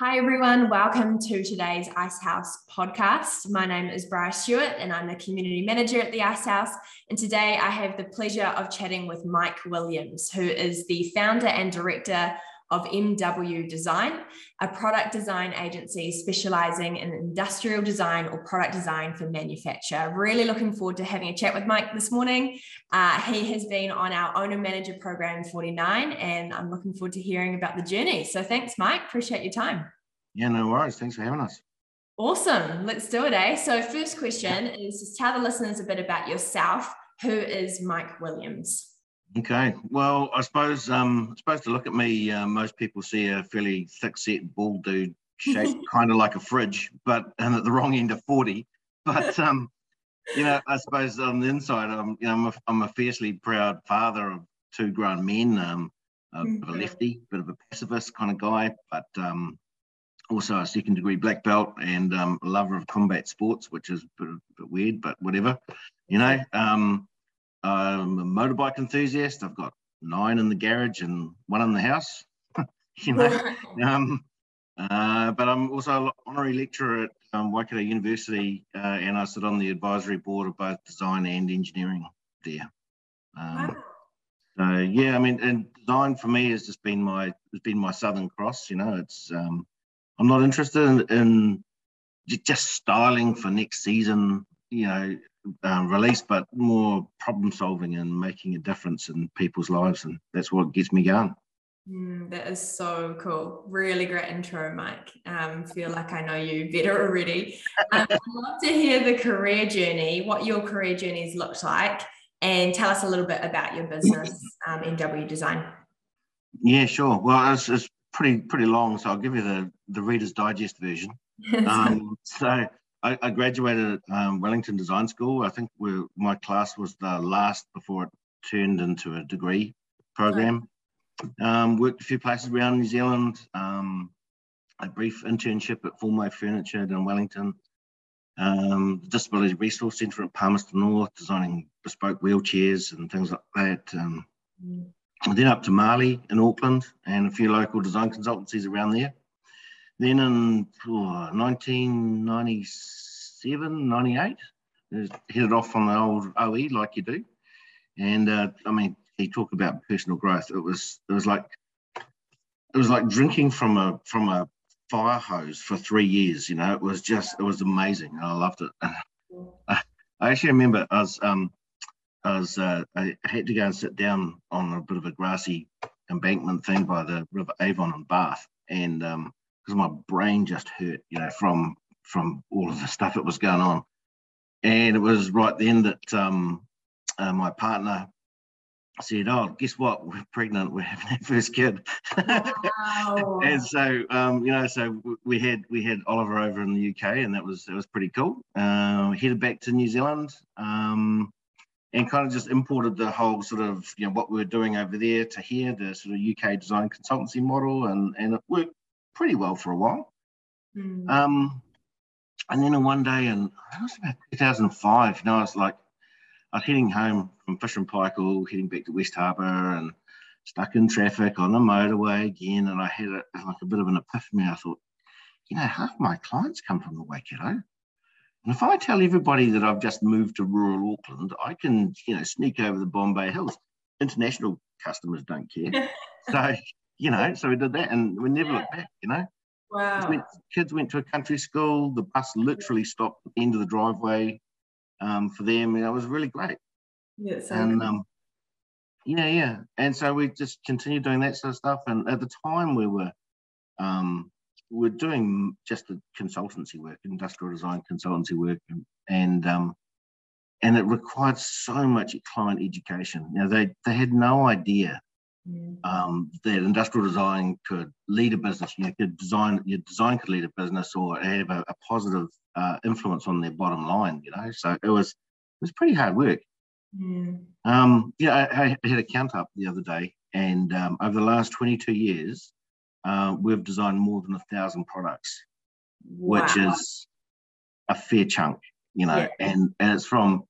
Hi, everyone. Welcome to today's Icehouse podcast. My name is Bryar Stewart, and I'm the community manager at the Icehouse. And today I have the pleasure of chatting with Mike Williams, who is the founder and director of MW Design, a product design agency specializing in industrial design or product design for manufacture. Really looking forward to having a chat with Mike this morning. Uh, he has been on our owner manager program 49, and I'm looking forward to hearing about the journey. So thanks, Mike. Appreciate your time. Yeah, no worries. Thanks for having us. Awesome. Let's do it, eh? So, first question is just tell the listeners a bit about yourself. Who is Mike Williams? Okay. Well, I suppose um, I suppose to look at me, uh, most people see a fairly thick-set, bald dude, shaped kind of like a fridge, but and at the wrong end of forty. But um, you know, I suppose on the inside, I'm you know, I'm a, I'm a fiercely proud father of two grown men. Um, a bit of a mm-hmm. lefty, bit of a pacifist kind of guy, but um, also a second degree black belt and um, a lover of combat sports, which is a bit, a bit weird, but whatever. You know, um, I'm a motorbike enthusiast. I've got nine in the garage and one in the house. you know, um, uh, but I'm also an honorary lecturer at um, Waikato University, uh, and I sit on the advisory board of both design and engineering there. Um, wow. So yeah, I mean, and design for me has just been my has been my Southern Cross. You know, it's um, I'm not interested in, in just styling for next season. You know, um, release, but more problem solving and making a difference in people's lives. And that's what gets me going. Mm, that is so cool. Really great intro, Mike. Um, feel like I know you better already. Um, I'd love to hear the career journey, what your career journeys looked like, and tell us a little bit about your business, um, MW Design. Yeah, sure. Well, it's, it's pretty pretty long, so I'll give you the the Reader's Digest version. Um, so I, I graduated at um, Wellington Design School. I think my class was the last before it turned into a degree program. Um, worked a few places around New Zealand. Um, a brief internship at Formwave Furniture in Wellington. Um, Disability Resource Centre at Palmerston North, designing bespoke wheelchairs and things like that. Um, mm. And then up to Marley in Auckland and a few local design consultancies around there. Then in oh, 1997, 98, headed off on the old OE like you do. And uh, I mean, he talked about personal growth. It was it was like it was like drinking from a from a fire hose for three years. You know, it was just it was amazing. I loved it. I, actually remember I was um I uh, I had to go and sit down on a bit of a grassy embankment thing by the River Avon in Bath, and um, because my brain just hurt, you know, from from all of the stuff that was going on. And it was right then that um, uh, my partner said, "Oh, guess what? We're pregnant. We're having our first kid." Wow. and so, um, you know, so we had we had Oliver over in the UK, and that was that was pretty cool. Uh, headed back to New Zealand, um, and kind of just imported the whole sort of you know what we were doing over there to here, the sort of UK design consultancy model, and and it worked pretty well for a while. Mm. Um, and then one day in it was about 2005, you know, I was like, I was heading home from Fisher and Paykel, heading back to West Harbour, and stuck in traffic on the motorway again. And I had a, like a bit of an epiphany. I thought, you know, half my clients come from the Waikato. And if I tell everybody that I've just moved to rural Auckland, I can, you know, sneak over the Bombay Hills. International customers don't care. so you know, so we did that and we never yeah. looked back, you know. Wow. Went, kids went to a country school. The bus literally stopped at the end of the driveway um, for them. And it was really great. Yeah, and um, yeah, yeah. And so we just continued doing that sort of stuff. And at the time we were um, we are doing just the consultancy work, industrial design consultancy work, and and, um, and it required so much client education. You know, they they had no idea um, that industrial design could lead a business. You know, could design your design could lead a business or have a, a positive uh, influence on their bottom line. You know, so it was it was pretty hard work. Yeah. Um, yeah, I, I, had a count up the other day, and um, over the last 22 years, uh, we've designed more than a thousand products, wow. which is a fair chunk. You know, yeah. and and it's from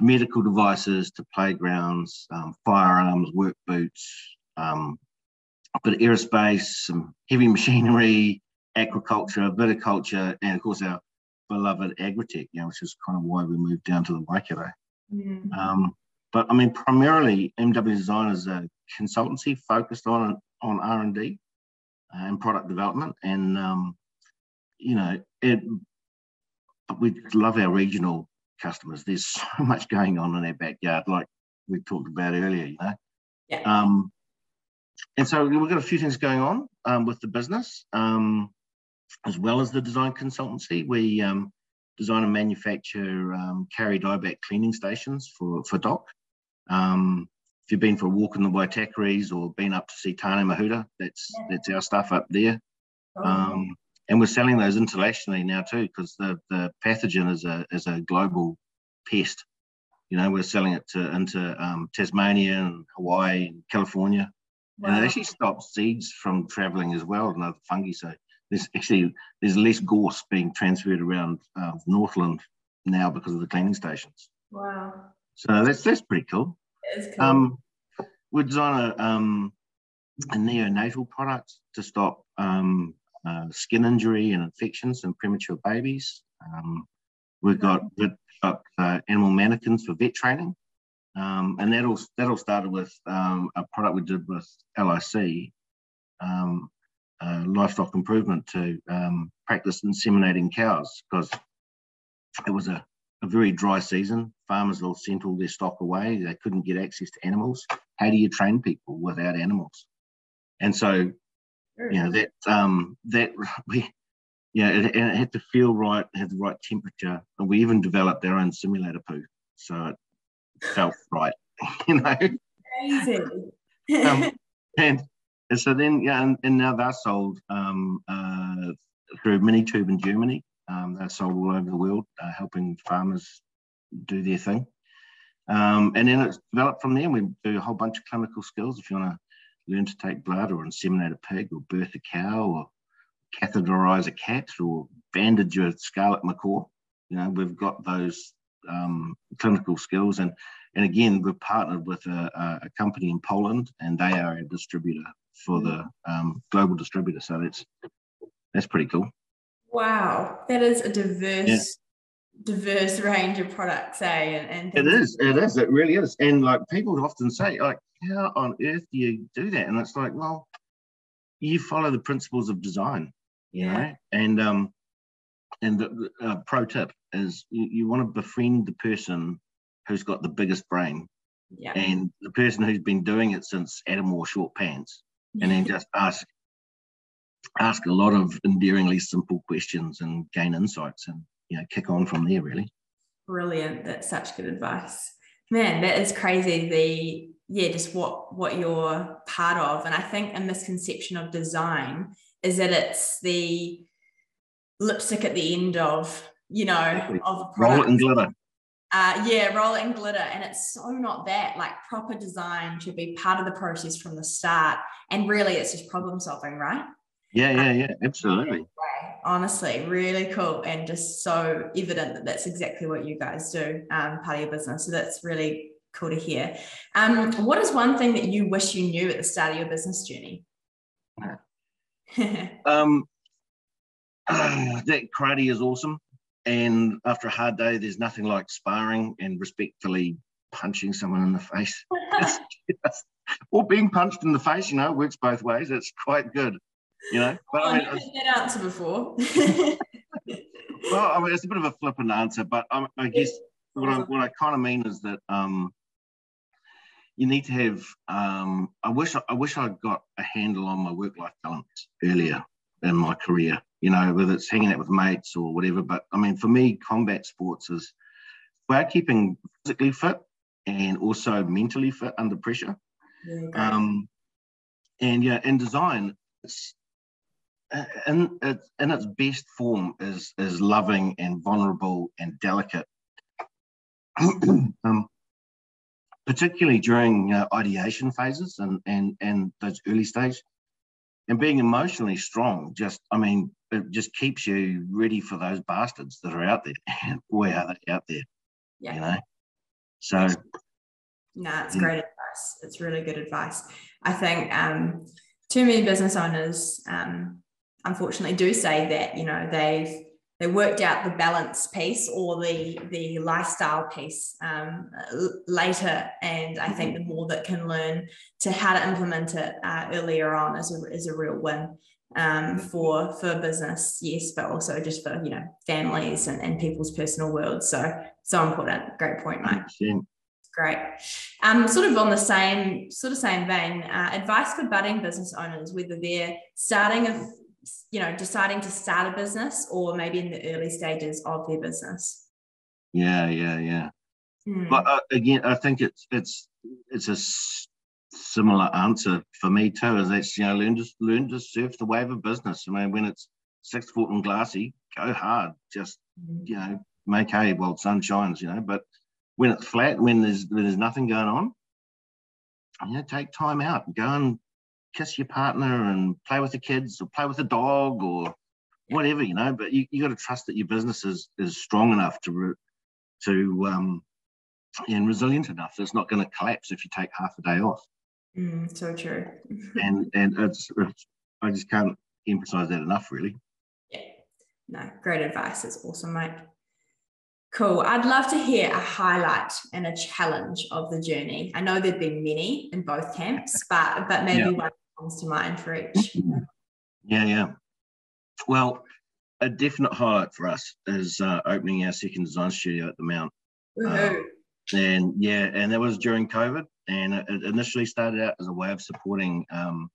medical devices to playgrounds, um, firearms, work boots, um, a bit of aerospace, some heavy machinery, aquaculture, viticulture, and of course our beloved agritech, you know, which is kind of why we moved down to the Waikato. Mm. Um, but I mean, primarily MW Design is a consultancy focused on on R and D uh, and product development, and um, you know, it. We love our regional customers. There's so much going on in their backyard, like we talked about earlier. You know, yeah. Um, and so we've got a few things going on um, with the business, um, as well as the design consultancy. We um, design and manufacture um, kauri dieback cleaning stations for for DOC. Um, if you've been for a walk in the Waitakere's or been up to see Tane Mahuta, that's yeah. that's our stuff up there. Oh. And we're selling those internationally now too, because the, the pathogen is a is a global pest. You know, we're selling it to into um, Tasmania and Hawaii and California, wow. and it actually stops seeds from traveling as well and other fungi. So there's actually there's less gorse being transferred around uh, Northland now because of the cleaning stations. Wow. So that's that's pretty cool. Cool. Um, we design a, um, a neonatal product to stop um, uh, skin injury and infections in premature babies. Um, we've got, uh, animal mannequins for vet training. Um, and that all, that all started with um, a product we did with LIC, um, uh, livestock improvement to um, practice inseminating cows because it was a, a very dry season. Farmers all sent all their stock away. They couldn't get access to animals. How do you train people without animals? And so you know that um, that we yeah it, it, had to feel right had the right temperature and we even developed our own simulator poo so it felt right you know? Amazing. Um, and, and so then yeah and, and now they're sold um, uh, through Minitube in germany. Um, they're sold all over the world uh, helping farmers do their thing. Um, and then it's developed from there we do a whole bunch of clinical skills if you want to learn to take blood or inseminate a pig or birth a cow or catheterize a cat or bandage a scarlet macaw. You know, we've got those um, clinical skills. And, and again, we've partnered with a, a, company in Poland and they are a distributor for the um, global distributor. So that's, that's pretty cool. Wow. That is a diverse diverse range of products, eh? And, and it is, it is, it really is. And like people often say, like, how on earth do you do that? And it's like, well, you follow the principles of design, you yeah. know. And um, and the uh, pro tip is you, you want to befriend the person who's got the biggest brain, yeah. and the person who's been doing it since Adam wore short pants, and then just ask ask a lot of endearingly simple questions and gain insights and you know kick on from there really brilliant that's such good advice man that is crazy the yeah just what what you're part of and i think a misconception of design is that it's the lipstick at the end of you know exactly. of a product. roll it in glitter uh, yeah, roll it in glitter. And it's so not that. Like proper design should be part of the process from the start. And really, it's just problem solving, right? Yeah, yeah, yeah, absolutely. Honestly, really cool, and just so evident that that's exactly what you guys do, um, part of your business. So that's really cool to hear. Um, what is one thing that you wish you knew at the start of your business journey? um, uh, that karate is awesome, and after a hard day, there's nothing like sparring and respectfully punching someone in the face. just, or being punched in the face, you know, works both ways. It's quite good you know. But oh, I mean, heard that answer before. well, I mean, it's a bit of a flippant answer, but I, I guess what I, what I kind of mean is that um, you need to have. Um, I wish I wish I'd got a handle on my work life balance earlier in my career. You know, whether it's hanging out with mates or whatever. But I mean, for me, combat sports is about keeping physically fit and also mentally fit under pressure. Yeah, um, and yeah, in design, it's in, in its best form is is loving and vulnerable and delicate. um, particularly during uh, ideation phases and, and, and those early stage. And being emotionally strong, just, I mean, it just keeps you ready for those bastards that are out there. And boy, are they out there, yeah. you know? So. No, it's great advice. It's really good advice. I think um, too many business owners um, unfortunately do say that you know they've they worked out the balance piece or the the lifestyle piece um, later. And i think the more that can learn to how to implement it uh, earlier on is a, is a real win um, for for business yes but also just for you know families and, and people's personal worlds. So so important. Great point mike. Great. Um, sort of on the same sort of same vein uh, advice for budding business owners whether they're starting a you know deciding to start a business or maybe in the early stages of their business yeah yeah yeah hmm. but uh, again i think it's it's it's a s- similar answer for me too is that you know learn to learn to surf the wave of business i mean when it's six foot and glassy go hard just hmm. you know make hay while the sun shines you know but when it's flat when there's when there's nothing going on you know take time out go and kiss your partner and play with the kids or play with the dog or whatever, you know. But you, you got to trust that your business is is strong enough to to um, and resilient enough that it's not going to collapse if you take half a day off. Mm, so true. and and it's, it's I just can't emphasize that enough, really. Yeah. No, great advice. It's awesome, mate. Cool. I'd love to hear a highlight and a challenge of the journey. I know there've been many in both camps, but but maybe yeah. one comes to mind for each. Yeah, yeah. Well, a definite highlight for us is uh, opening our second design studio at the Mount. Um, and yeah, and that was during COVID, and it initially started out as a way of supporting um,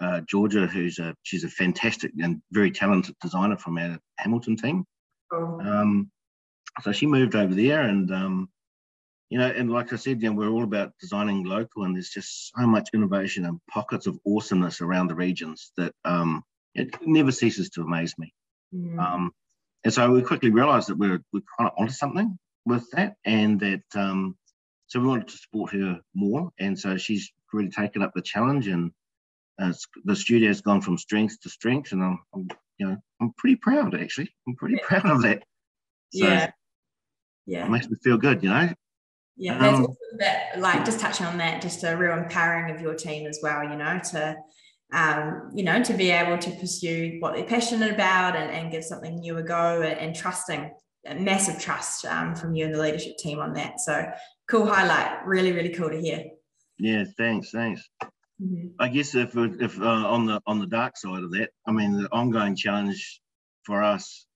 uh, Georgia, who's a she's a fantastic and very talented designer from our Hamilton team. Oh. Um, so she moved over there, and um, you know, and like I said, you know, we're all about designing local, and there's just so much innovation and pockets of awesomeness around the regions that um, it never ceases to amaze me. Um, and so we quickly realised that we're we're kind of onto something with that, and that um, so we wanted to support her more, and so she's really taken up the challenge, and uh, the studio's gone from strength to strength, and I'm, I'm, you know I'm pretty proud actually. I'm pretty proud of that. So yeah. Yeah. It makes me feel good, you know. Yeah, there's um, also that, like just touching on that, just a real empowering of your team as well, you know, to um, you know, to be able to pursue what they're passionate about and, and give something new a go and, and trusting, massive trust um, from you and the leadership team on that. So cool highlight, really, really cool to hear. Yeah, thanks, thanks. Mm-hmm. I guess if if uh, on the on the dark side of that, I mean, the ongoing challenge for us,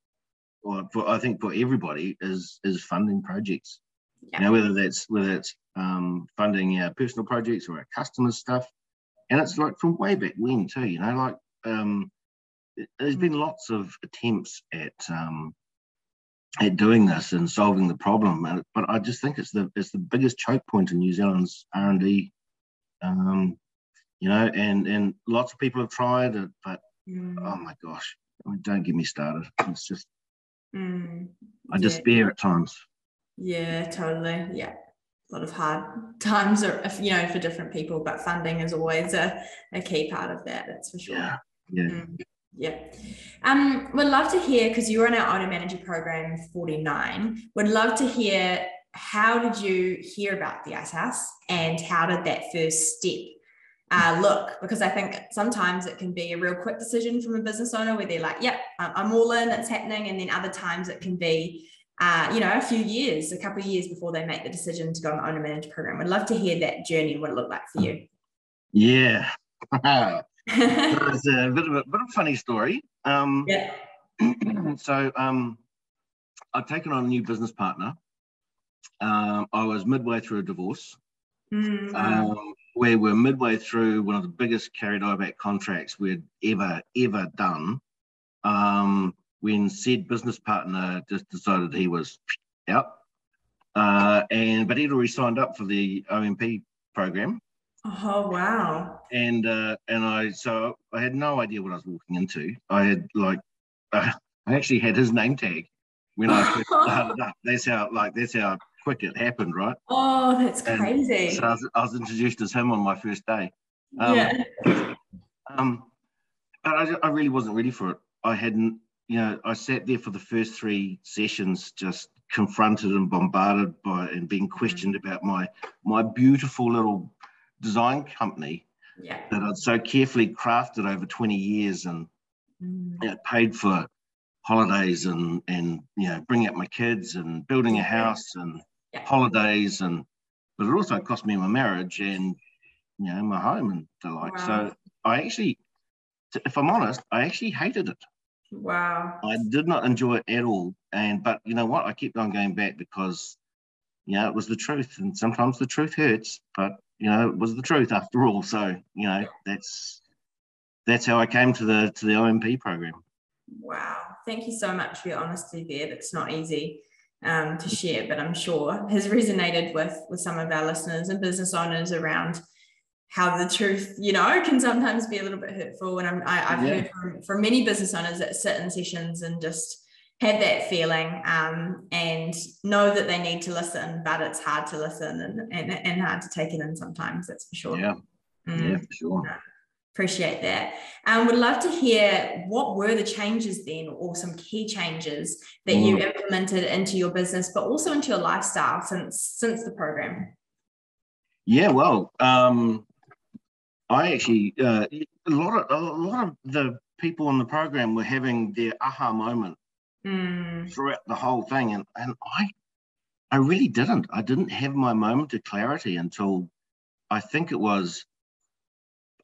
or for I think for everybody, is is funding projects. Yeah. You know, whether that's whether it's um, funding our personal projects or our customers stuff, and it's like from way back when too. You know, like um, there's been lots of attempts at um, at doing this and solving the problem, but I just think it's the it's the biggest choke point in New Zealand's R and D. Um, you know, and and lots of people have tried it, but mm. oh my gosh, I mean, don't get me started. It's just mm. I despair at times. Yeah, totally. Yeah. A lot of hard times are, you know, for different people, but funding is always a, a key part of that. That's for sure. Yeah. Yeah. Mm. Yeah. Um, would love to hear because you are in our owner manager program 49. Would love to hear how did you hear about the ice house and how did that first step uh, look? Because I think sometimes it can be a real quick decision from a business owner where they're like, yep, I'm all in, it's happening. And then other times it can be uh, you know, a few years, a couple of years before they make the decision to go on the owner manager program. I'd love to hear that journey, and what it looked like for you. Yeah. it's a bit of a bit of a funny story. Um, yeah. so um, I've taken on a new business partner. Um, I was midway through a divorce, mm-hmm. um, where we're midway through one of the biggest carried over contracts we'd ever ever done. Um, when said business partner just decided he was out. Uh, and but he'd already signed up for the OMP program. Oh wow! And uh, and I so I had no idea what I was walking into. I had like uh, I actually had his name tag when I first started up. That's how like that's how quick it happened, right? Oh, that's and crazy. So I was, I was, introduced as him on my first day. Um, yeah. Um, but I, I really wasn't ready for it. I hadn't you know, I sat there for the first three sessions just confronted and bombarded by and being mm. questioned about my my beautiful little design company yeah. that I'd so carefully crafted over 20 years and mm. you know, paid for holidays and and you know bringing up my kids and building a house and yeah. holidays and but it also cost me my marriage and you know my home and the like. Wow. So I actually, if I'm honest, I actually hated it. Wow. I did not enjoy it at all. And but you know what? I kept on going back because you know it was the truth. And sometimes the truth hurts, but you know, it was the truth after all. So, you know, that's that's how I came to the to the OMP program. Wow. Thank you so much for your honesty there. That's not easy um, to share, but I'm sure has resonated with with some of our listeners and business owners around how the truth, you know, can sometimes be a little bit hurtful. And I'm, I, have yeah. heard from, from many business owners that sit in sessions and just have that feeling um, and know that they need to listen, but it's hard to listen and, and, and hard to take it in sometimes, that's for sure. Yeah, mm. yeah, for sure. Appreciate that. Um, would love to hear what were the changes then, or some key changes that mm. you implemented into your business, but also into your lifestyle since since the program. Yeah, well, um, I actually uh, a lot of a lot of the people on the program were having their aha moment mm. throughout the whole thing, and and I I really didn't. I didn't have my moment of clarity until I think it was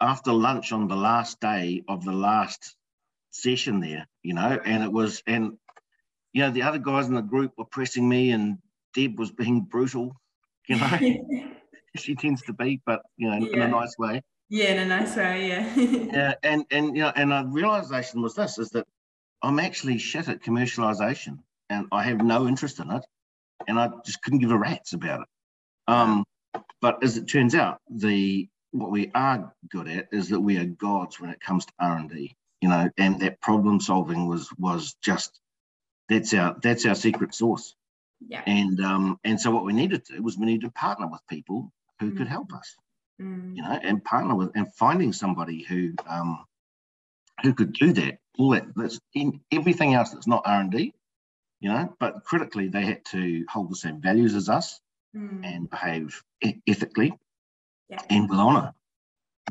after lunch on the last day of the last session there, you know, and it was and you know the other guys in the group were pressing me, and Deb was being brutal, you know. she tends to be, but you know, yeah. in a nice way. Yeah, in a nice way, yeah. yeah, and and you know, and a realization was this is that I'm actually shit at commercialization and I have no interest in it. And I just couldn't give a rat's about it. Um, but as it turns out, the what we are good at is that we are gods when it comes to R and D, you know, and that problem solving was was just that's our that's our secret sauce. Yeah. And um, and so what we needed to do was we needed to partner with people who mm. could help us mm. you know, and partner with and finding somebody who um, who could do that. All that that's in everything else that's not R and D, you know. But critically, they had to hold the same values as us mm. and behave e- ethically yeah. and with honour.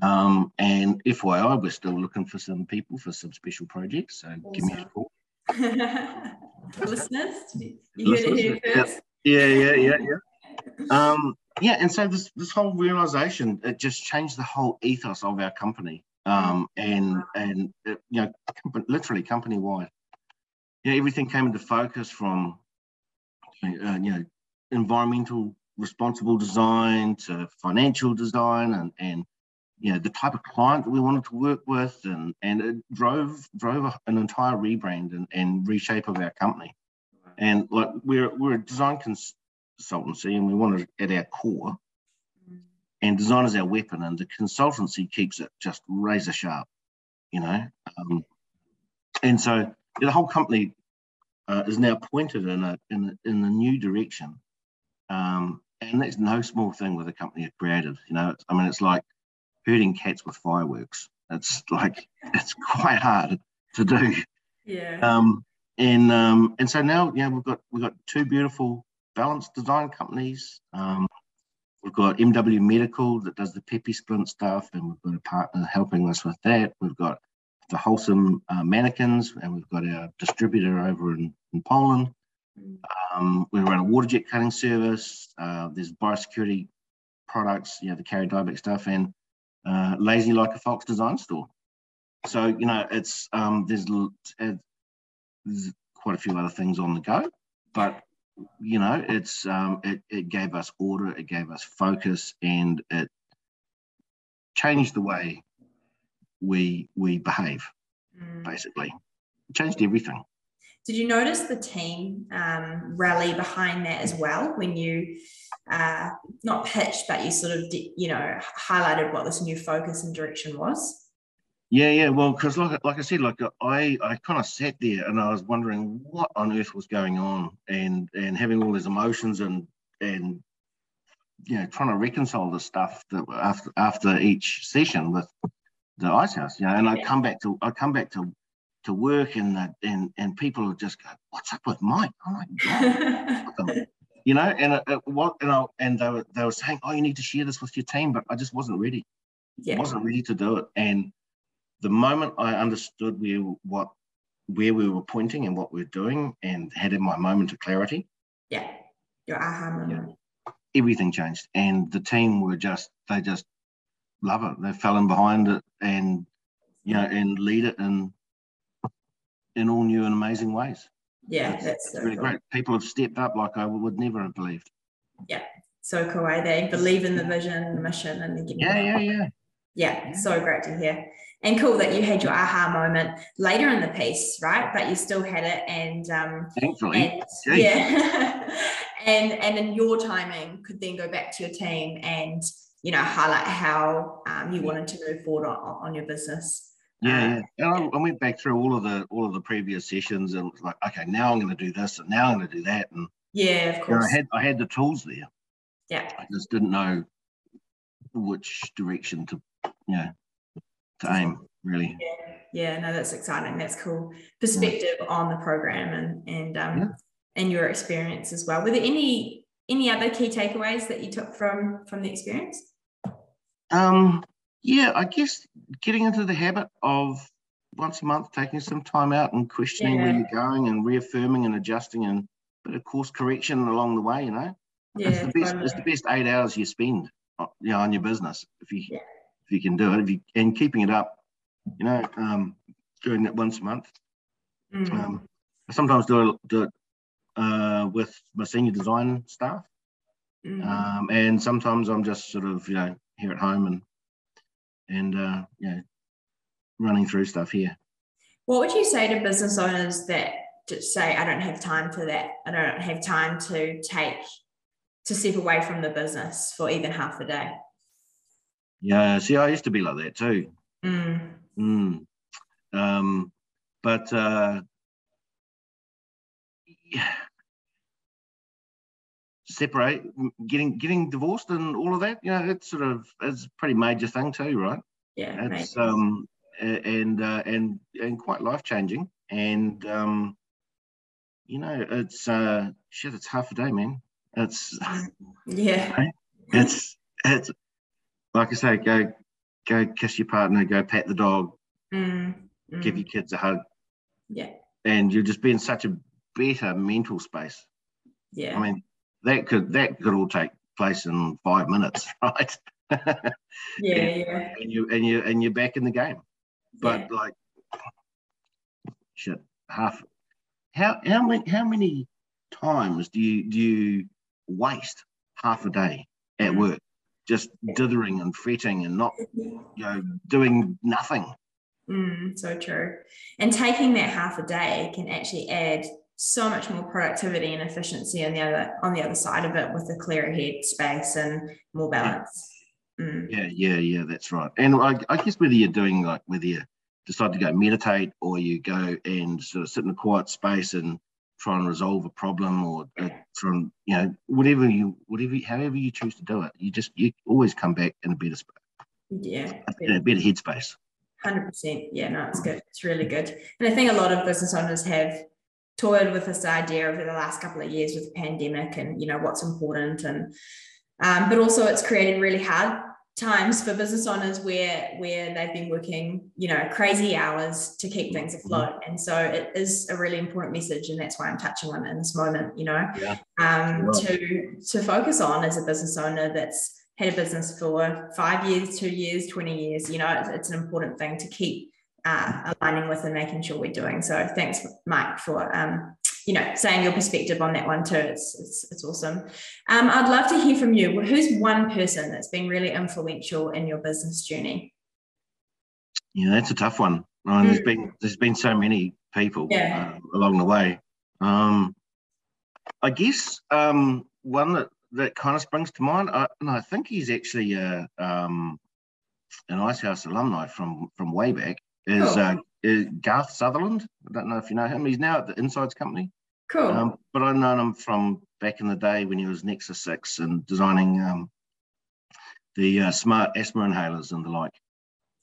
Um, and FYI, we're still looking for some people for some special projects. So awesome. give me a call. Listeners, you heard it here first. Yeah, yeah, yeah, yeah. Um, yeah, and so this this whole realization it just changed the whole ethos of our company, um, and and it, you know, literally company wide. Yeah, everything came into focus from uh, you know environmental responsible design to financial design and and you know the type of client that we wanted to work with and and it drove drove an entire rebrand and, and reshape of our company and like we're we're a design cons- consultancy and we want it at our core. And design is our weapon, and the consultancy keeps it just razor sharp, you know. Um, and so the whole company uh, is now pointed in a in a, in a new direction, um, and that's no small thing with a company of creative. You know, I mean, it's like herding cats with fireworks. It's like it's quite hard to do. Yeah. Um, and um, and so now, yeah, we've got we've got two beautiful balanced design companies. Um, we've got MW Medical that does the Peppy Splint stuff, and we've got a partner helping us with that. We've got the Wholesome uh, Mannequins, and we've got our distributor over in, in Poland. Um, we run a water jet cutting service. Uh, there's biosecurity products, you know, the kauri dieback stuff, and uh, Lazy Like a Fox design store. So, you know, it's um, there's, there's quite a few other things on the go, but you know, it's um, it, it gave us order, it gave us focus, and it changed the way we we behave. Mm. Basically, it changed everything. Did you notice the team um, rally behind that as well when you uh, not pitched, but you sort of you know highlighted what this new focus and direction was? Yeah, yeah. Well, because like like I said, like uh, I I kind of sat there and I was wondering what on earth was going on, and and having all these emotions and and you know trying to reconcile the stuff that after after each session with the ice house, you know. And I come back to I come back to to work and the, and and people would just go, "What's up with Mike?" Oh my god. you know, and it, it, what and I, and they were they were saying, "Oh, you need to share this with your team," but I just wasn't ready. Yeah. I wasn't ready to do it, and the moment I understood where what where we were pointing and what we are doing, and had in my moment of clarity, yeah, your aha moment, yeah, everything changed, and the team were just they just love it. They fell in behind it, and you know, and lead it in in all new and amazing ways. Yeah, that's, that's so really cool. great. People have stepped up like I would never have believed. Yeah, so cool. Eh? They believe in the vision, the mission, and they yeah, yeah, yeah, yeah. So great to hear. And cool that you had your aha moment later in the piece, right? But you still had it, and um, thankfully, and, yeah, and and in your timing could then go back to your team and you know highlight how um, you wanted to move forward on, on your business. Yeah, yeah. And I, I, went back through all of the all of the previous sessions and was like, okay, now I'm going to do this and now I'm going to do that. And yeah, of course. You know, I had I had the tools there. Yeah. I just didn't know which direction to, know, to aim really. Yeah, yeah. No, that's exciting. That's cool perspective yeah. on the program and and um yeah. and your experience as well. Were there any any other key takeaways that you took from from the experience? Um, yeah, I guess getting into the habit of once a month taking some time out and questioning yeah. where you're going and reaffirming and adjusting and bit of course correction along the way, you know. Yeah, it's the best totally. it's the best eight hours you spend uh, you know on your business if you yeah. If you can do it. If you and keeping it up, you know, um, doing it once a month. Mm. Um, I sometimes do it, do it uh, with my senior design staff. Mm. Um, and sometimes I'm just sort of, you know, here at home and and uh, yeah, running through stuff here. What would you say to business owners that just say, I don't have time for that. I don't have time to take to step away from the business for even half a day. Yeah, see, I used to be like that too. Mm. Mm. Um, but uh, yeah, separate, getting getting divorced and all of that. You know, it's sort of it's a pretty major thing too, right? Yeah, it's um and uh, and and quite life changing. And um, you know, it's uh, shit. It's half a day, man. It's yeah. It's it's like I say, go go kiss your partner, go pat the dog, mm, mm. give your kids a hug. Yeah. And you'll just be in such a better mental space. Yeah. I mean, that could that could all take place in five minutes, right? yeah, and, yeah. And you and you and you're back in the game. But yeah. like shit, half how how many how many times do you do you waste half a day at mm. work just dithering and fretting and not you know doing nothing. Mm, so true. And taking that half a day can actually add so much more productivity and efficiency on the other on the other side of it with a clearer head space and more balance. Yeah mm. yeah, yeah, yeah that's right. And I, I guess whether you're doing like whether you decide to go meditate or you go and sort of sit in a quiet space and try and resolve a problem or uh, from you know whatever you whatever however you choose to do it you just you always come back in a better space. Yeah. In a better headspace. 100% yeah no it's good. It's really good. And i think a lot of business owners have toyed with this idea over the last couple of years with the pandemic and you know what's important and um, but also it's created really hard times for business owners where where they've been working you know crazy hours to keep things mm-hmm. afloat and so it is a really important message and that's why i'm touching on it in this moment you know yeah. um, to to focus on as a business owner that's had a business for five years two years 20 years you know it's, it's an important thing to keep uh, aligning with and making sure we're doing so thanks mike for um, you know, saying your perspective on that one too. It's it's, it's awesome. Um, I'd love to hear from you. Who's one person that's been really influential in your business journey? Yeah, that's a tough one. mm. There's been there's been so many people yeah. uh, along the way. Um, I guess um, one that, that kind of springs to mind, I, and I think he's actually a, um, an Icehouse alumni from from way back, is cool. uh, is Garth Sutherland. I don't know if you know him. He's now at the Insides Company. Cool. Um, but I've known him from back in the day when he was Nexus 6 and designing um, the uh, smart asthma inhalers and the like.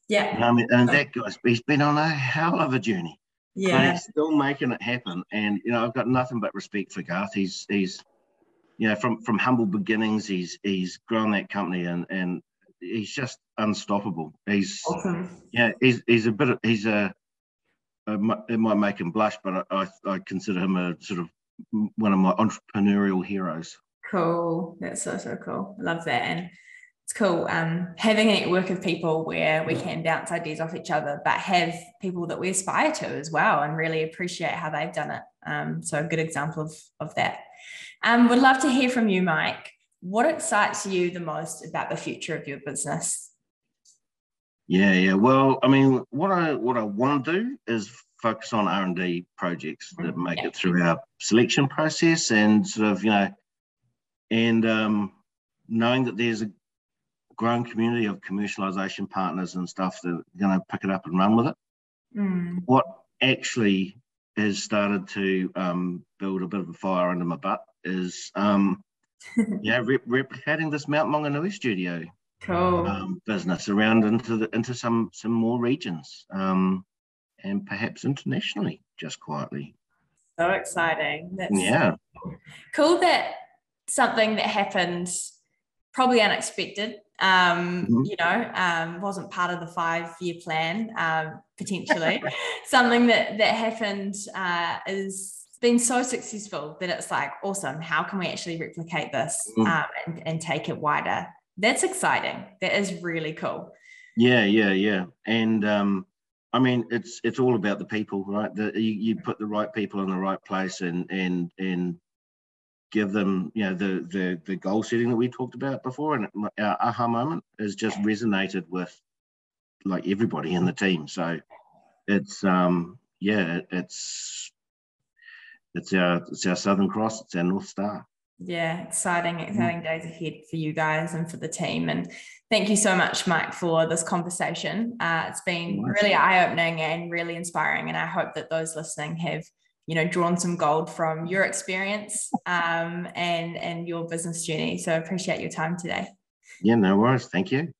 Yeah. Um, and that guy's he's been on a hell of a journey. Yeah. And he's still making it happen. And you know, I've got nothing but respect for Garth. He's he's you know, from from humble beginnings, he's he's grown that company and and he's just unstoppable. He's awesome. Yeah, he's he's a bit. Of, he's a, a. It might make him blush, but I, I consider him a sort of one of my entrepreneurial heroes. Cool. That's so so cool. I love that and it's cool um, having a network of people where we can bounce ideas off each other, but have people that we aspire to as well and really appreciate how they've done it. Um, so a good example of, of that. Um, would love to hear from you, Mike. What excites you the most about the future of your business? Yeah, yeah. Well, I mean, what I what I want to do is focus on R and D projects that mm, make yeah. it through our selection process, and sort of you know, and um, knowing that there's a growing community of commercialization partners and stuff that are going to pick it up and run with it. Mm. What actually has started to um, build a bit of a fire under my butt is um, yeah re- replicating this Mount Maunganui studio cool. um, business around into the into some some more regions um, and perhaps internationally just quietly. So exciting! That's yeah, cool that something that happened probably unexpected um, mm-hmm. you know, um, wasn't part of the five year plan, um, potentially. Something that, that happened uh, is been so successful that it's like, awesome, how can we actually replicate this mm-hmm. um, and, and take it wider? That's exciting. That is really cool. Yeah, yeah, yeah. And um, I mean, it's it's all about the people, right? The, you, you put the right people in the right place, and and and give them, you know, the the the goal setting that we talked about before, and our aha moment has just resonated with like everybody in the team. So it's um yeah, it's it's our it's our Southern Cross, it's our North Star. Yeah, exciting, mm. exciting days ahead for you guys and for the team. And thank you so much, Mike, for this conversation. Uh, it's been really eye opening and really inspiring. And I hope that those listening have you know drawn some gold from your experience um, and and your business journey so I appreciate your time today yeah no worries thank you